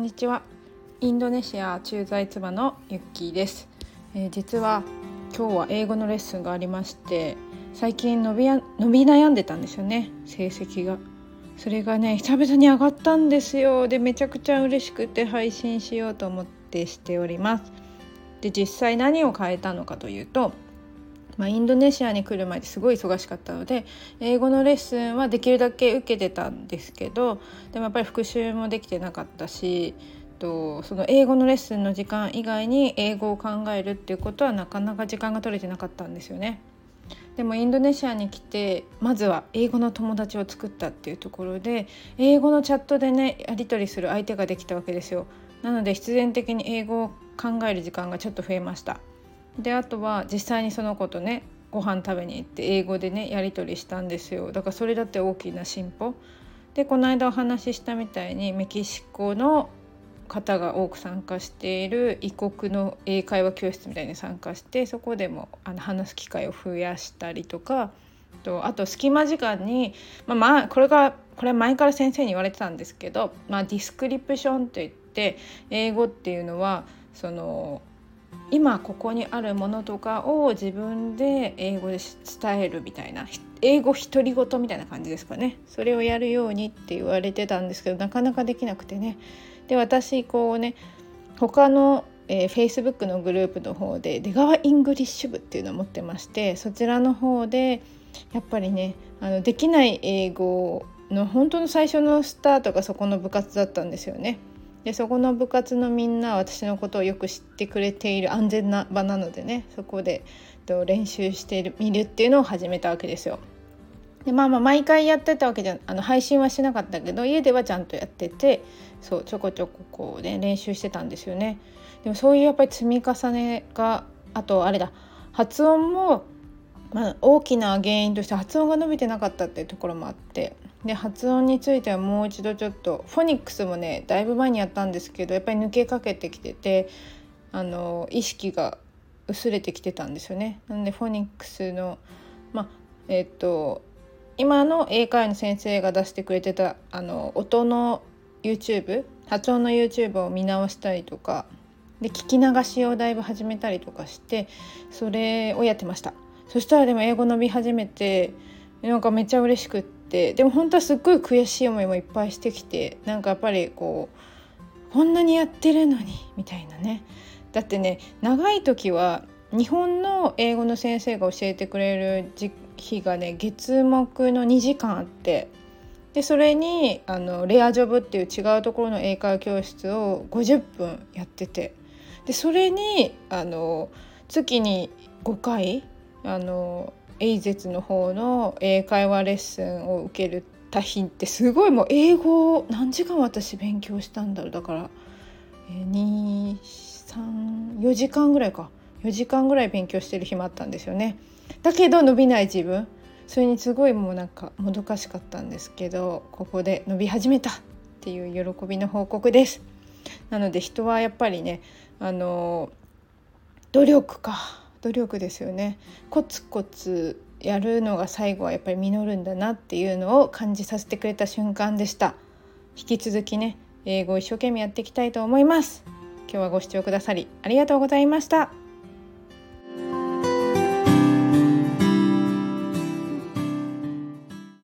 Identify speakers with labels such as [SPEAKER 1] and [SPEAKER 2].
[SPEAKER 1] んにちは。インドネシア駐在妻のユッキーです、えー、実は今日は英語のレッスンがありまして最近伸びや伸び悩んでたんですよね。成績が。それがね久々に上がったんですよ。でめちゃくちゃ嬉しくて配信しようと思ってしております。で実際何を変えたのかというとまあ、インドネシアに来る前ですごい忙しかったので英語のレッスンはできるだけ受けてたんですけどでもやっぱり復習もできてなかったしとその英語のレッスンの時間以外に英語を考えるっていうことはなかなか時間が取れてなかったんですよね。でもインドネシアに来てまずは英語の友達を作ったっていうところで英語のチャットでねやり取りする相手ができたわけですよ。なので必然的に英語を考える時間がちょっと増えました。であとは実際にその子とねご飯食べに行って英語でねやり取りしたんですよ。だからそれだって大きな進歩。でこの間お話ししたみたいにメキシコの方が多く参加している異国の英会話教室みたいに参加してそこでもあの話す機会を増やしたりとかとあと隙間時間に、まあ、まあこれがこれ前から先生に言われてたんですけど、まあ、ディスクリプションといって英語っていうのはその今ここにあるものとかを自分で英語で伝えるみたいな英語独り言みたいな感じですかねそれをやるようにって言われてたんですけどなかなかできなくてねで私こうね他の、えー、Facebook のグループの方で出川イングリッシュ部っていうのを持ってましてそちらの方でやっぱりねあのできない英語の本当の最初のスタートがそこの部活だったんですよね。でそこの部活のみんな私のことをよく知ってくれている安全な場なのでねそこで練習してみるっていうのを始めたわけですよ。でまあまあ毎回やってたわけじゃあの配信はしなかったけど家ではちゃんとやっててそうちょこちょここうね練習してたんですよね。でもそういうやっぱり積み重ねがあとあれだ発音も、まあ、大きな原因として発音が伸びてなかったっていうところもあってで発音についてはもう一度ちょっとフォニックスもねだいぶ前にやったんですけどやっぱり抜けかけてきててあの意識が薄れてきてたんですよね。なのでフォニックスのまあえっ、と今の英会話の先生が出してくれてたあの音の YouTube 発音の YouTube を見直したりとかで聞き流しをだいぶ始めたりとかしてそれをやってましたそしたらでも英語伸び始めてなんかめっちゃ嬉しくってでも本当はすっごい悔しい思いもいっぱいしてきてなんかやっぱりこうこんなにやってるのにみたいなね。だってね長い時は日本の英語の先生が教えてくれる日がね月木の2時間あってでそれにあのレアジョブっていう違うところの英会話教室を50分やっててでそれにあの月に5回あのエイゼツの方の英会話レッスンを受ける多品ってすごいもう英語何時間私勉強したんだろうだから、234時間ぐらいか4時間ぐらい勉強してる日もあったんですよね。だけど伸びない自分それにすごいもうなんかもどかしかったんですけどここで伸び始めたっていう喜びの報告です。なので人はやっぱりねあの努力か努力ですよね。コツコツやるのが最後はやっぱり実るんだなっていうのを感じさせてくれた瞬間でした引き続きね英語を一生懸命やっていきたいと思います今日はご視聴くださりありがとうございました